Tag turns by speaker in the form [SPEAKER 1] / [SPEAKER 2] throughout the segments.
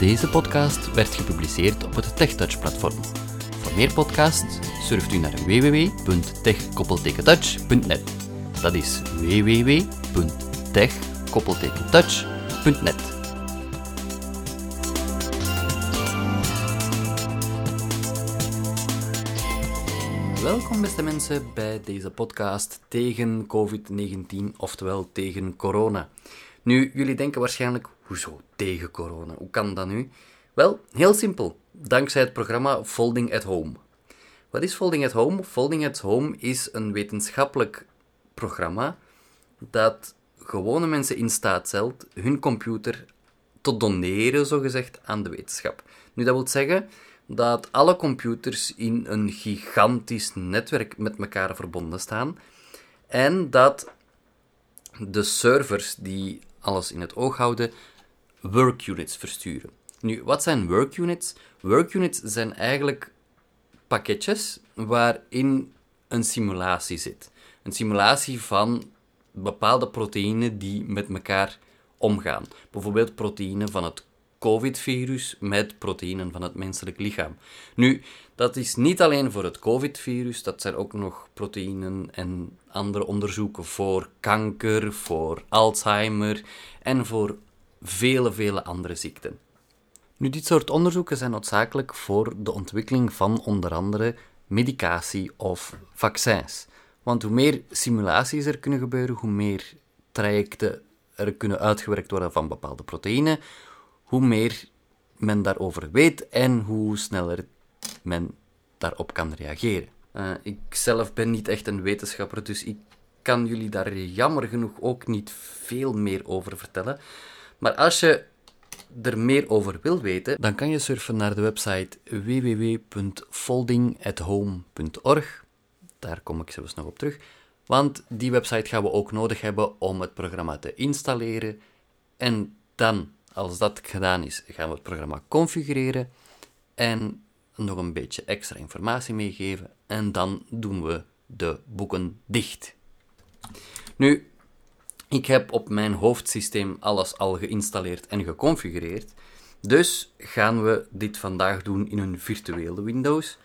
[SPEAKER 1] Deze podcast werd gepubliceerd op het TechTouch-platform. Voor meer podcasts surft u naar www.tech-touch.net. Dat is www.tech-touch.net. Welkom beste mensen bij deze podcast tegen COVID-19, oftewel tegen corona. Nu, jullie denken waarschijnlijk, hoezo tegen corona? Hoe kan dat nu? Wel, heel simpel. Dankzij het programma Folding at Home. Wat is Folding at Home? Folding at Home is een wetenschappelijk programma dat gewone mensen in staat stelt hun computer te doneren, zogezegd, aan de wetenschap. Nu, dat wil zeggen dat alle computers in een gigantisch netwerk met elkaar verbonden staan en dat de servers die alles in het oog houden, work units versturen. Nu, wat zijn work units? Work units zijn eigenlijk pakketjes waarin een simulatie zit. Een simulatie van bepaalde proteïnen die met elkaar omgaan. Bijvoorbeeld proteïnen van het COVID-virus met proteïnen van het menselijk lichaam. Nu, dat is niet alleen voor het COVID-virus, dat zijn ook nog proteïnen en andere onderzoeken voor kanker, voor Alzheimer en voor vele, vele andere ziekten. Nu, dit soort onderzoeken zijn noodzakelijk voor de ontwikkeling van onder andere medicatie of vaccins. Want hoe meer simulaties er kunnen gebeuren, hoe meer trajecten er kunnen uitgewerkt worden van bepaalde proteïnen, hoe meer men daarover weet en hoe sneller men daarop kan reageren. Uh, ik zelf ben niet echt een wetenschapper, dus ik kan jullie daar jammer genoeg ook niet veel meer over vertellen. Maar als je er meer over wil weten, dan kan je surfen naar de website www.foldingathome.org. Daar kom ik zelfs nog op terug. Want die website gaan we ook nodig hebben om het programma te installeren. En dan, als dat gedaan is, gaan we het programma configureren en nog een beetje extra informatie meegeven. En dan doen we de boeken dicht. Nu, ik heb op mijn hoofdsysteem alles al geïnstalleerd en geconfigureerd. Dus gaan we dit vandaag doen in een virtuele Windows.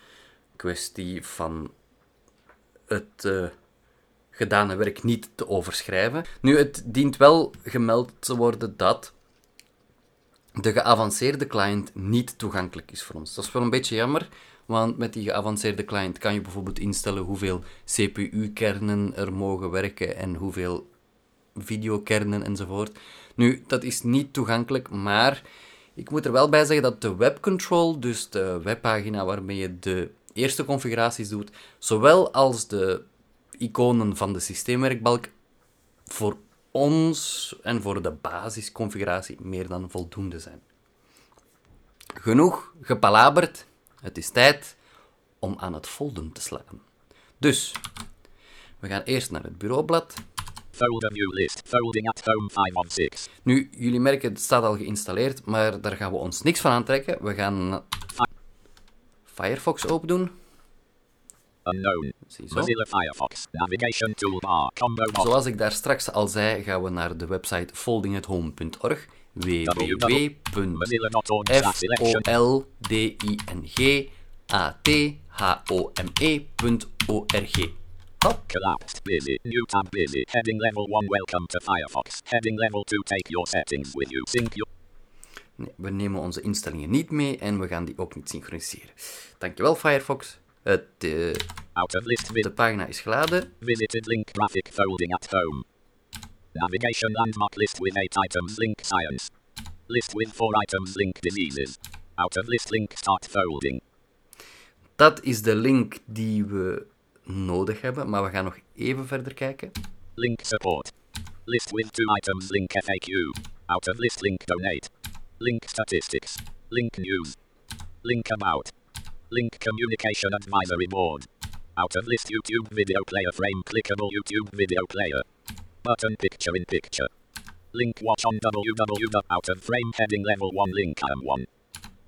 [SPEAKER 1] Kwestie van het uh, gedane werk niet te overschrijven. Nu, het dient wel gemeld te worden dat de geavanceerde client niet toegankelijk is voor ons. Dat is wel een beetje jammer, want met die geavanceerde client kan je bijvoorbeeld instellen hoeveel CPU-kernen er mogen werken en hoeveel videokernen enzovoort. Nu, dat is niet toegankelijk, maar ik moet er wel bij zeggen dat de webcontrol, dus de webpagina waarmee je de eerste configuraties doet, zowel als de iconen van de systeemwerkbalk voor ons en voor de basisconfiguratie meer dan voldoende zijn. Genoeg gepalaberd, het is tijd om aan het folden te slaan. Dus, we gaan eerst naar het bureaublad. Folder view list, folding at home 5 of 6. Nu, jullie merken, het staat al geïnstalleerd, maar daar gaan we ons niks van aantrekken. We gaan Firefox open doen. Unknown. Mozilla Firefox. Navigation toolbar. Combo Zoals ik daar straks al zei, gaan we naar de website foldingathome.org www.foldingathome.org Hop. Collapsed. Busy. New tab busy. Heading level 1. Welcome to Firefox. Heading level 2. Take your settings with you. Sync your... Nee, we nemen onze instellingen niet mee en we gaan die ook niet synchroniseren. Dankjewel Firefox. Het, uh, Out of list de pagina is geladen. Visited link graphic folding at home. Navigation landmark list with 8 items link science. List with 4 items link diseases. Out of list link start folding. Dat is de link die we nodig hebben, maar we gaan nog even verder kijken. Link support. List with 2 items link FAQ. Out of list link donate. Link statistics. Link news. Link about. Link Communication Advisory Board. Out of list YouTube video player frame clickable YouTube video player. Button picture in picture. Link watch on www. Out of frame heading level 1 link M1.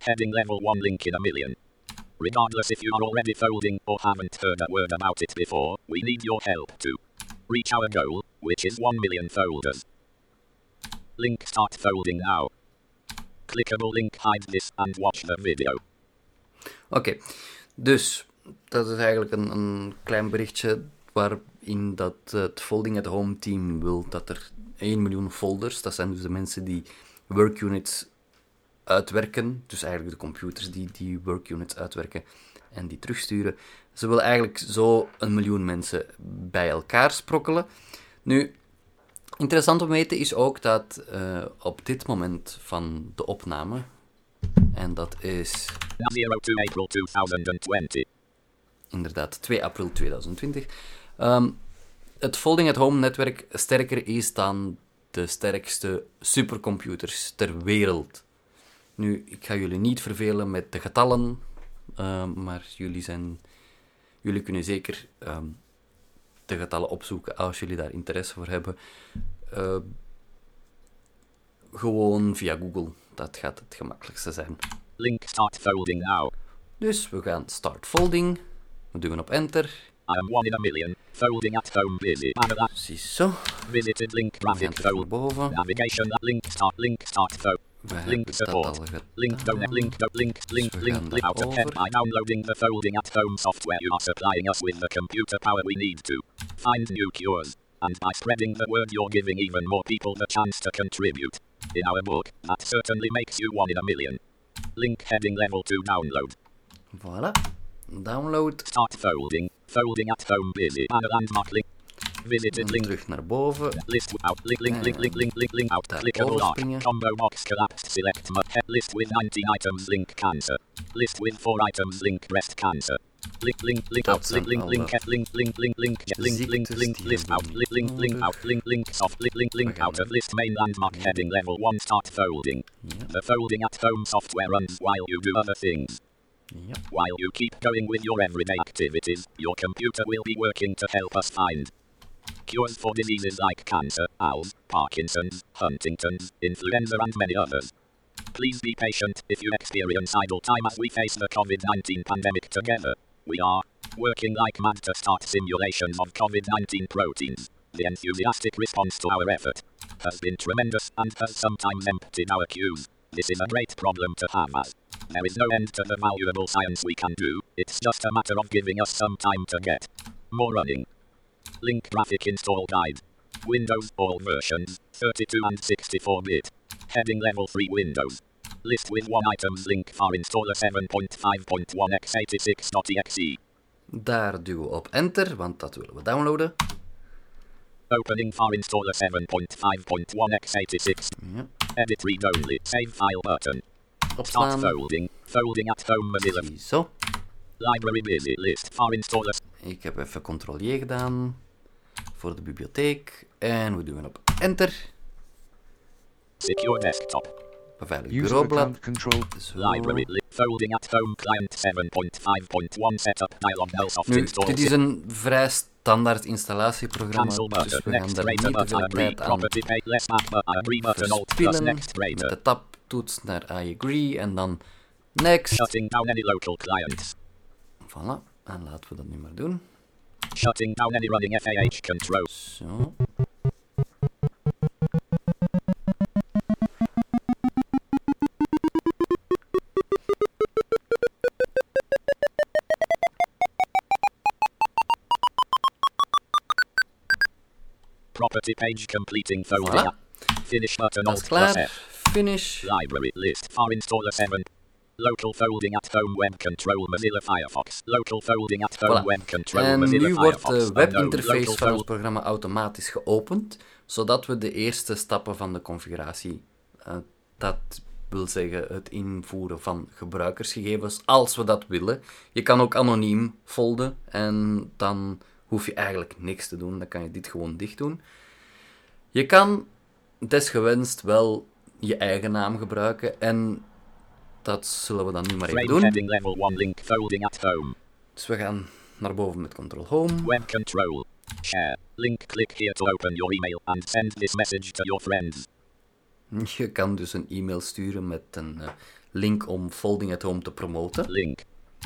[SPEAKER 1] Heading level 1 link in a million. Regardless if you are already folding or haven't heard a word about it before, we need your help to reach our goal, which is 1 million folders. Link start folding now.
[SPEAKER 2] Clickable link hide this and watch the video.
[SPEAKER 1] Oké, dus dat is eigenlijk een, een klein berichtje waarin dat eh, het Folding at Home team wil dat er 1 miljoen folders, dat zijn dus de mensen die workunits uitwerken, dus eigenlijk de computers die die workunits uitwerken en die terugsturen. Ze willen eigenlijk zo een miljoen mensen bij elkaar sprokkelen. Nu, interessant om te weten is ook dat uh, op dit moment van de opname, en dat is
[SPEAKER 2] 0 to April 2020.
[SPEAKER 1] inderdaad 2 april 2020, um, het Folding at Home netwerk sterker is dan de sterkste supercomputers ter wereld. Nu, ik ga jullie niet vervelen met de getallen, uh, maar jullie, zijn, jullie kunnen zeker um, de getallen opzoeken als jullie daar interesse voor hebben. Uh, gewoon via Google, dat gaat het gemakkelijkste zijn.
[SPEAKER 2] Link start folding now.
[SPEAKER 1] Dus we gaan start folding, we duwen op enter.
[SPEAKER 2] I am one in a million. Folding at home busy.
[SPEAKER 1] Precies zo.
[SPEAKER 2] Visited link graphic fold.
[SPEAKER 1] boven.
[SPEAKER 2] Navigation link start link start fold.
[SPEAKER 1] We
[SPEAKER 2] Link support. Link donate link do link link
[SPEAKER 1] we
[SPEAKER 2] link
[SPEAKER 1] gaan
[SPEAKER 2] link out of
[SPEAKER 1] daarover.
[SPEAKER 2] by downloading the folding at home software you are supplying us with the computer power we need to find new cures and by spreading the word you're giving even more people the chance to contribute in our book that certainly makes you one in a million link heading level 2 download
[SPEAKER 1] Voilà. Download.
[SPEAKER 2] start folding folding at home busy and a landmark link visited link
[SPEAKER 1] terug naar boven.
[SPEAKER 2] List out. Link, link, link, link, link, link, link out. Clickable lock. Combo box collapsed. Select. He- List with 19 items. Link cancer. List with 4 items. Link breast cancer. Link, link, link out. Link, link, link, link, link, link, link, link, link, link,
[SPEAKER 1] ziektes
[SPEAKER 2] link,
[SPEAKER 1] die
[SPEAKER 2] list out. Link, link, link out. Link, link, soft. Link, link, link out of list main landmark heading level 1 start folding. The folding at home software runs while you do other things.
[SPEAKER 1] Ja.
[SPEAKER 2] While you keep going with your everyday activities, your computer will be working to help us find cures for diseases like cancer, ALS, Parkinson's, Huntington's, influenza, and many others. Please be patient if you experience idle time as we face the COVID 19 pandemic together. We are working like mad to start simulations of COVID 19 proteins. The enthusiastic response to our effort has been tremendous and has sometimes emptied our queues. This is a great problem to have as there is no end to the valuable science we can do, it's just a matter of giving us some time to get more running. Link graphic install guide. Windows all versions, 32 and 64 bit. Heading level 3 Windows. List with one items link for installer 7.5.1 x86.exe.
[SPEAKER 1] Daar duwen we op enter, want dat willen we downloaden.
[SPEAKER 2] Opening for installer 7.5.1 x86.
[SPEAKER 1] Ja.
[SPEAKER 2] Edit read only. Save file button. Start folding. Folding at home Mozilla.
[SPEAKER 1] Zo.
[SPEAKER 2] Library busy list for installers.
[SPEAKER 1] Ik heb even Ctrl-J gedaan voor de bibliotheek. En we duwen op enter.
[SPEAKER 2] Secure desktop.
[SPEAKER 1] Beveiligd
[SPEAKER 3] User
[SPEAKER 1] bureaublad.
[SPEAKER 3] account control.
[SPEAKER 1] Zo.
[SPEAKER 2] Library li- folding at home client 7.5.1 setup dialog bell soft
[SPEAKER 1] Nu,
[SPEAKER 2] install.
[SPEAKER 1] dit is een vrij standaard installatieprogramma,
[SPEAKER 2] Cancel
[SPEAKER 1] dus we gaan
[SPEAKER 2] Next
[SPEAKER 1] daar
[SPEAKER 2] rate
[SPEAKER 1] niet te veel tijd aan
[SPEAKER 2] Property page less map button. Agree button. Alt plus
[SPEAKER 1] verspillen.
[SPEAKER 2] next
[SPEAKER 1] Met
[SPEAKER 2] rate.
[SPEAKER 1] de tabtoets naar I agree en dan next.
[SPEAKER 2] Shutting down any local clients.
[SPEAKER 1] Voilà. En laten we dat nu maar doen.
[SPEAKER 2] Shutting down any running FAH control.
[SPEAKER 1] Zo.
[SPEAKER 2] Page completing.
[SPEAKER 1] Voilà.
[SPEAKER 2] Finish button. Alt plus
[SPEAKER 1] klaar.
[SPEAKER 2] F.
[SPEAKER 1] Finish.
[SPEAKER 2] Library list for installer 7. Local folding at home web control Mozilla Firefox. Local folding at home
[SPEAKER 1] Voilà.
[SPEAKER 2] web control
[SPEAKER 1] En
[SPEAKER 2] Mozilla
[SPEAKER 1] nu wordt de webinterface van ons programma automatisch geopend, zodat we de eerste stappen van de configuratie, eh, dat wil zeggen het invoeren van gebruikersgegevens, als we dat willen. Je kan ook anoniem folden en dan hoef je eigenlijk niks te doen, dan kan je dit gewoon dicht doen. Je kan desgewenst wel je eigen naam gebruiken en dat zullen we dan nu maar even doen.
[SPEAKER 2] heading level 1 link folding at home.
[SPEAKER 1] Dus we gaan naar boven met Home.
[SPEAKER 2] Web control. Share. Link click here to open your email and send this message to your friends.
[SPEAKER 1] Je kan dus een e-mail sturen met een eh, link om Folding at Home te promoten.
[SPEAKER 2] Link.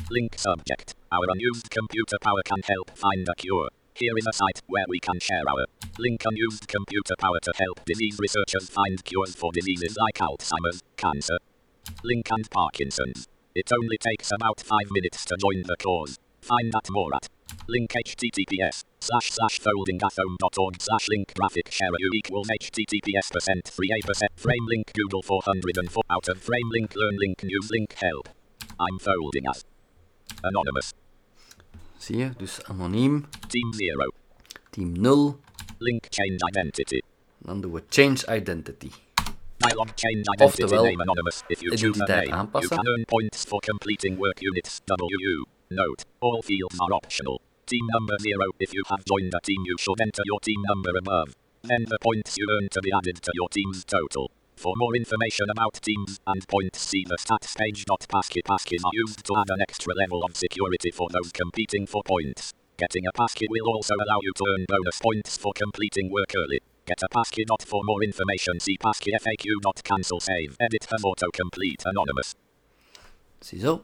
[SPEAKER 2] Link subject. Our unused computer power can help find a cure. Here is a site where we can share our link unused computer power to help disease researchers find cures for diseases like Alzheimer's, cancer, Link and Parkinson's. It only takes about 5 minutes to join the cause. Find out more at link https slash slash foldingathome.org slash link graphic share u equals https percent free a percent frame link google 404 out of frame link learn link news link help. I'm folding as anonymous.
[SPEAKER 1] Zie je? Dus anoniem.
[SPEAKER 2] Team 0.
[SPEAKER 1] Team 0.
[SPEAKER 2] Link change identity.
[SPEAKER 1] Dan doen we change identity. Oftewel, identiteit
[SPEAKER 2] name, you
[SPEAKER 1] aanpassen.
[SPEAKER 2] can earn points for completing work units. WU. Note. All fields are optional. Team number 0. If you have joined a team, you should enter your team number above. Then the points you earn to be added to your team's total. For more information about teams and points, see the stats page. Passkey passkeys are used to add an extra level of security for those competing for points. Getting a passkey will also allow you to earn bonus points for completing work early. Get a passkey. For more information, see passkey. Cancel save. Edit have autocomplete anonymous.
[SPEAKER 1] Ziezo.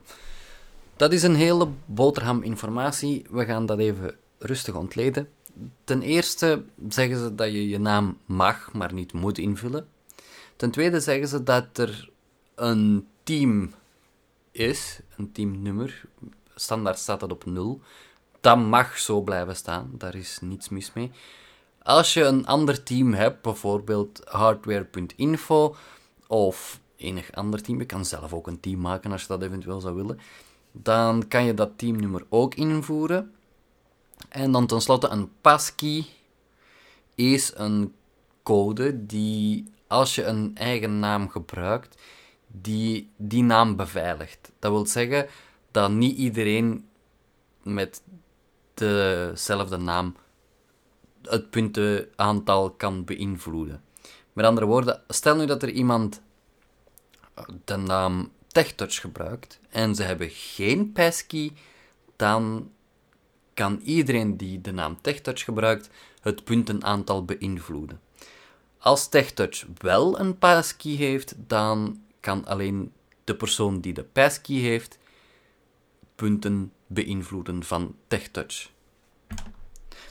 [SPEAKER 1] Dat is een hele boterham informatie. We gaan dat even rustig ontleden. Ten eerste zeggen ze dat je je naam mag, maar niet moet invullen. Ten tweede zeggen ze dat er een team is, een teamnummer. Standaard staat dat op 0. Dat mag zo blijven staan, daar is niets mis mee. Als je een ander team hebt, bijvoorbeeld hardware.info of enig ander team, je kan zelf ook een team maken als je dat eventueel zou willen, dan kan je dat teamnummer ook invoeren. En dan tenslotte een passkey is een code die, als je een eigen naam gebruikt, die die naam beveiligt. Dat wil zeggen dat niet iedereen met dezelfde naam het puntenaantal kan beïnvloeden. Met andere woorden, stel nu dat er iemand de naam TechTouch gebruikt en ze hebben geen passkey, dan kan iedereen die de naam TechTouch gebruikt het puntenaantal beïnvloeden. Als TechTouch wel een passkey heeft, dan kan alleen de persoon die de passkey heeft punten beïnvloeden van TechTouch.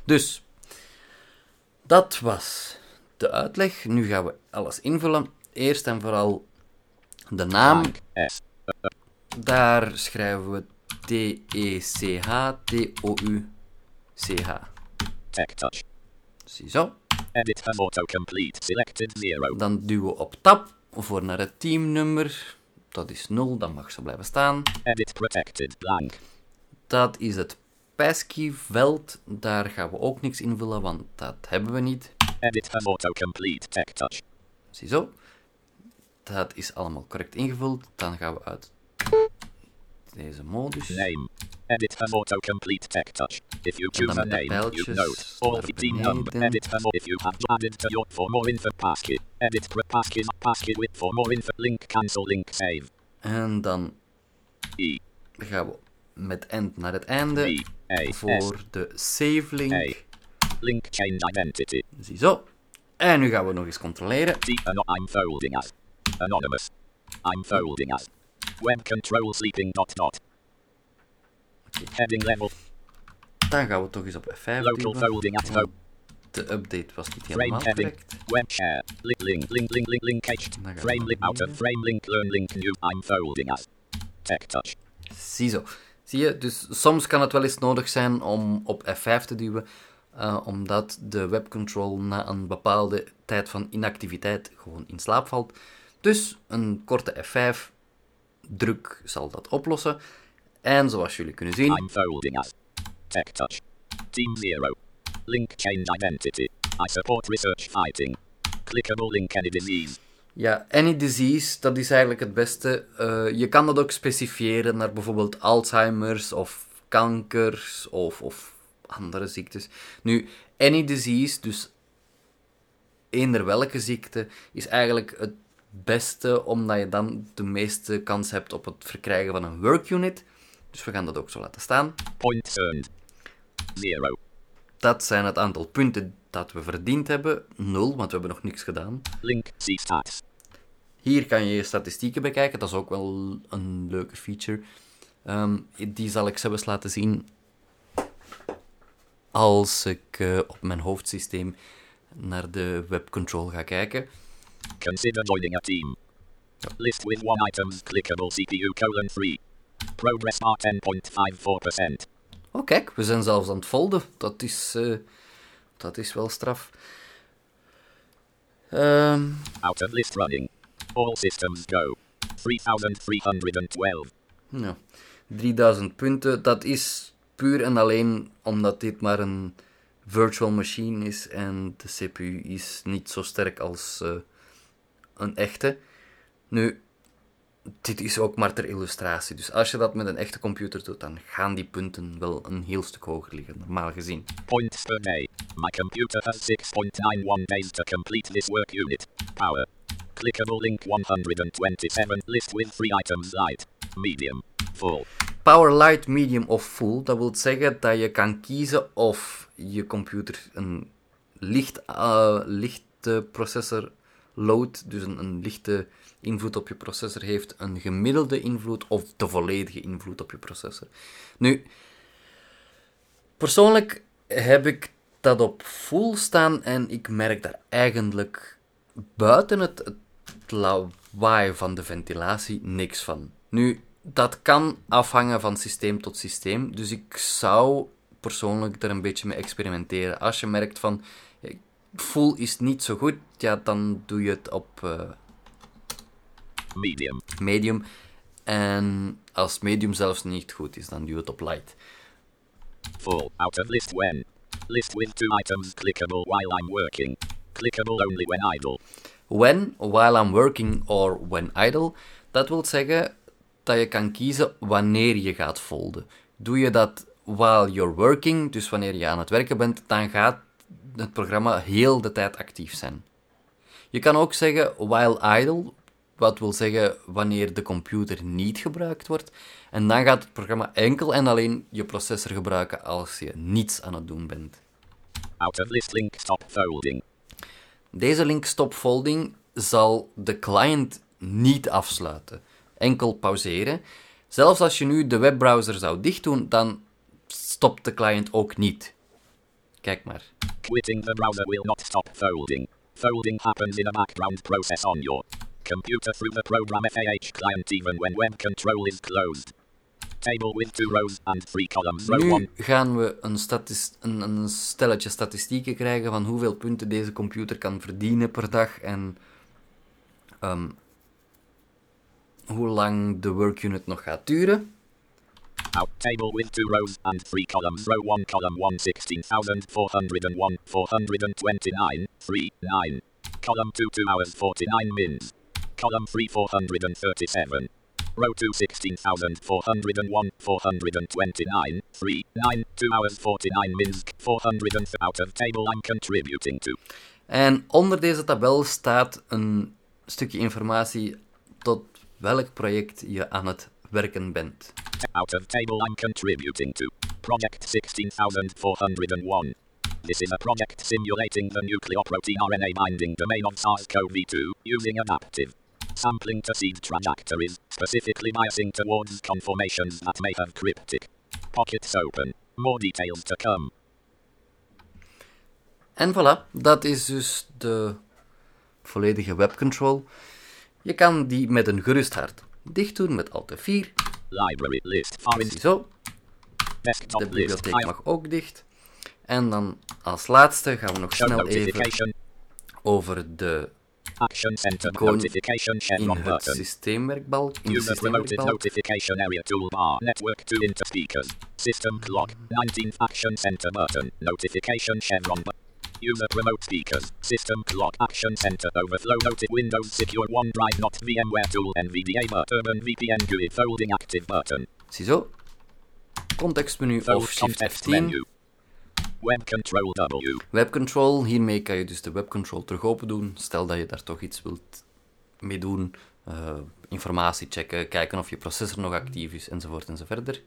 [SPEAKER 1] Dus, dat was de uitleg. Nu gaan we alles invullen. Eerst en vooral de naam. Daar schrijven we E T-E-C-H-T-O-U-C-H.
[SPEAKER 2] Tech touch.
[SPEAKER 1] Ziezo.
[SPEAKER 2] Edit have autocomplete selected 0.
[SPEAKER 1] Dan duwen we op tab voor naar het teamnummer. Dat is 0, dat mag zo blijven staan.
[SPEAKER 2] Edit protected blank.
[SPEAKER 1] Dat is het passkey veld. Daar gaan we ook niks invullen, want dat hebben we niet.
[SPEAKER 2] Edit have autocomplete tech touch.
[SPEAKER 1] Ziezo. Dat is allemaal correct ingevuld. Dan gaan we uit deze modus.
[SPEAKER 2] Name. Edit have autocomplete tech touch. If you choose a name, you note all
[SPEAKER 1] naar
[SPEAKER 2] the team
[SPEAKER 1] beneden.
[SPEAKER 2] number. Edit if you have added to your for more info passkey. Edit pro passkey passkey with for more info link cancel link save.
[SPEAKER 1] En dan
[SPEAKER 2] E
[SPEAKER 1] gaan we met end naar het einde
[SPEAKER 2] A S
[SPEAKER 1] voor de save link.
[SPEAKER 2] A link change identity.
[SPEAKER 1] Ziezo. En nu gaan we nog eens controleren.
[SPEAKER 2] I'm folding as anonymous. I'm folding as web control sleeping dot dot. Heading level
[SPEAKER 1] Dan gaan we toch eens op F5
[SPEAKER 2] local folding at
[SPEAKER 1] want
[SPEAKER 2] home.
[SPEAKER 1] De update was niet helemaal correct.
[SPEAKER 2] Web share. Link link link link link link Frame link out of frame link learn link new. I'm folding as tech touch.
[SPEAKER 1] Ziezo. Zie je, dus soms kan het wel eens nodig zijn om op F5 te duwen, eh, omdat de webcontrol na een bepaalde tijd van inactiviteit gewoon in slaap valt. Dus een korte F5 druk zal dat oplossen. En zoals jullie kunnen zien,
[SPEAKER 2] I'm folding as tech touch. Team zero. Link change identity. I support research fighting. Clickable link any disease.
[SPEAKER 1] Ja, any disease, dat is eigenlijk het beste. Eh, je kan dat ook specifieren naar bijvoorbeeld Alzheimer's of kankers of, of andere ziektes. Nu, any disease, dus eender welke ziekte, is eigenlijk het beste omdat je dan de meeste kans hebt op het verkrijgen van een work unit. Dus we gaan dat ook zo laten staan.
[SPEAKER 2] Earned. Zero.
[SPEAKER 1] Dat zijn het aantal punten dat we verdiend hebben. Nul, want we hebben nog niks gedaan.
[SPEAKER 2] Link see stats.
[SPEAKER 1] Hier kan je je statistieken bekijken. Dat is ook wel een leuke feature. Ehm, die zal ik zelfs laten zien als ik eh, op mijn hoofdsysteem naar de webcontrol ga kijken.
[SPEAKER 2] Consider joining a team. List with one items clickable CPU colon 3. Progress bar 10.54%.
[SPEAKER 1] Oh, kijk, we zijn zelfs aan het folden. Dat is, eh, dat is wel straf. Ehm,
[SPEAKER 2] Out of list running. All systems go. 3312.
[SPEAKER 1] ja. 3000 punten, dat is puur en alleen omdat dit maar een virtual machine is en de CPU is niet zo sterk als eh, een echte. Nu, dit is ook maar ter illustratie. Dus als je dat met een echte computer doet, dan gaan die punten wel een heel stuk hoger liggen, normaal gezien.
[SPEAKER 2] Points per day. My computer has 6.91 days to complete this work unit. Power. Clickable link 127. List with three items light. Medium. Full.
[SPEAKER 1] Power light, medium of full, dat wil zeggen dat je kan kiezen of je computer een licht, eh, lichte processor load, dus een, een lichte invloed op je processor heeft, een gemiddelde invloed of de volledige invloed op je processor. Nu, persoonlijk heb ik dat op full staan en ik merk daar eigenlijk buiten het, het lawaai van de ventilatie niks van. Nu, dat kan afhangen van systeem tot systeem, dus ik zou persoonlijk er een beetje mee experimenteren. Als je merkt van full is niet zo goed, ja, dan doe je het op eh,
[SPEAKER 2] Medium.
[SPEAKER 1] medium. En als medium zelfs niet goed is, dan doe je het op light.
[SPEAKER 2] Full. Out of list when. List with two items clickable while I'm working. Clickable only when idle.
[SPEAKER 1] When, while I'm working or when idle, dat wil zeggen dat je kan kiezen wanneer je gaat folden. Doe je dat while you're working, dus wanneer je aan het werken bent, dan gaat het programma heel de tijd actief zijn. Je kan ook zeggen while idle, wat wil zeggen wanneer de computer niet gebruikt wordt. En dan gaat het programma enkel en alleen je processor gebruiken als je niets aan het doen bent.
[SPEAKER 2] Out of list link stop folding.
[SPEAKER 1] Deze link stop folding zal de client niet afsluiten, enkel pauzeren. Zelfs als je nu de webbrowser zou dichtdoen, dan stopt de client ook niet. Kijk maar.
[SPEAKER 2] Quitting the browser will not stop folding. Folding happens in a background process on your computer through the program FAH client even when web control is closed. Table with two rows and three columns. Row
[SPEAKER 1] Nu
[SPEAKER 2] 1.
[SPEAKER 1] gaan we een, een, een stelletje statistieken krijgen van hoeveel punten deze computer kan verdienen per dag en ehm, hoe lang de workunit nog gaat duren.
[SPEAKER 2] Out table with two rows and three columns. Row 1 column 116,401, 429, 3, 9. Column 2 2 hours 49 mins. Column 3 437. Row 2 16,401, 429, 3, 9, 2 hours 49 mins. 400 and out of table I'm contributing to.
[SPEAKER 1] En onder deze tabel staat een stukje informatie tot welk project je aan het werken bent.
[SPEAKER 2] Out of table I'm contributing to. Project 16401. This is a project simulating the nucleoprotein RNA binding domain of SARS-CoV-2 using adaptive sampling to seed trajectories, specifically biasing towards conformations that may have cryptic pockets open. More details to come.
[SPEAKER 1] En voilà, dat is dus de volledige webcontrol. Je kan die met een gerust hart dicht doen met Alt F4.
[SPEAKER 2] Library list. In
[SPEAKER 1] Zo,
[SPEAKER 2] desktop
[SPEAKER 1] de bibliotheek
[SPEAKER 2] File
[SPEAKER 1] mag ook dicht. En dan als laatste gaan we nog snel even over de
[SPEAKER 2] Action center notification
[SPEAKER 1] in het
[SPEAKER 2] button.
[SPEAKER 1] systeemwerkbalk. In de systeemwerkbalk.
[SPEAKER 2] notification area toolbar. Network to interspeakers. System clock. 19th action center button. Notification chevron button. User promote speakers. System clock. Action center overflow noted Windows secure OneDrive not VMware tool NVDA Urban VPN GUI folding active button.
[SPEAKER 1] Ziezo. Contextmenu of Shift
[SPEAKER 2] context
[SPEAKER 1] F10.
[SPEAKER 2] menu. Web control W.
[SPEAKER 1] Webcontrol, hiermee kan je dus de webcontrol terug open doen. Stel dat je daar toch iets wilt mee doen. eh, informatie checken, kijken of je processor nog actief is, enzovoort enzoverder.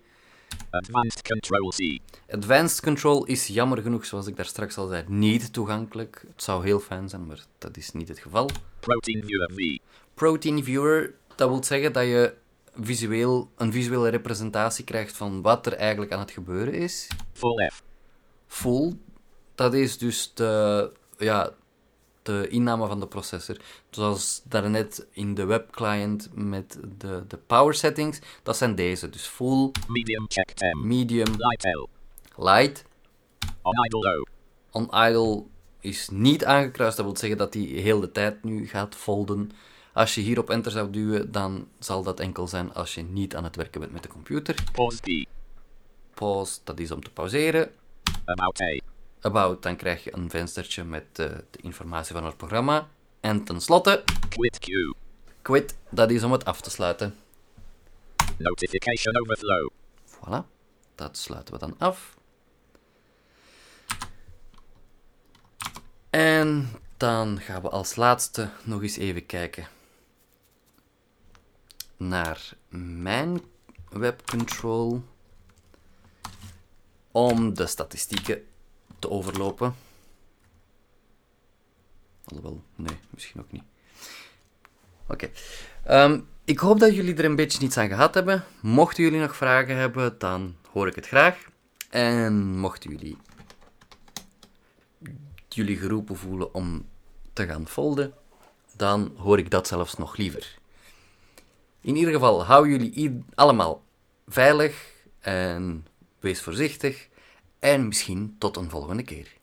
[SPEAKER 2] Advanced control C.
[SPEAKER 1] Advanced Control is jammer genoeg, zoals ik daar straks al zei, niet toegankelijk. Het zou heel fijn zijn, maar dat is niet het geval.
[SPEAKER 2] Protein viewer V.
[SPEAKER 1] Protein Viewer, dat wil zeggen dat je visueel, een visuele representatie krijgt van wat er eigenlijk aan het gebeuren is.
[SPEAKER 2] Full F.
[SPEAKER 1] Full, dat is dus de, ja, de inname van de processor. Zoals daarnet in de webclient met de, de power settings. Dat zijn deze. Dus full,
[SPEAKER 2] Medium check 10.
[SPEAKER 1] medium,
[SPEAKER 2] Light
[SPEAKER 1] light.
[SPEAKER 2] On idle low.
[SPEAKER 1] On idle is niet aangekruist. Dat wil zeggen dat hij heel de tijd nu gaat folden. Als je hier op enter zou duwen, dan zal dat enkel zijn als je niet aan het werken bent met de computer.
[SPEAKER 2] Pause.
[SPEAKER 1] Pause, dat is om te pauzeren.
[SPEAKER 2] About A.
[SPEAKER 1] About, dan krijg je een venstertje met eh, de informatie van het programma. En tenslotte,
[SPEAKER 2] Quit Q.
[SPEAKER 1] quit, dat is om het af te sluiten.
[SPEAKER 2] Notification overflow.
[SPEAKER 1] Voilà, dat sluiten we dan af. En dan gaan we als laatste nog eens even kijken naar mijn webcontrol om de statistieken te overlopen. Alhoewel, nee, misschien ook niet. Oké. Ehm, ik hoop dat jullie er een beetje iets aan gehad hebben. Mochten jullie nog vragen hebben, dan hoor ik het graag. En mochten jullie jullie geroepen voelen om te gaan folden, dan hoor ik dat zelfs nog liever. In ieder geval, hou jullie allemaal veilig en wees voorzichtig. En misschien tot een volgende keer.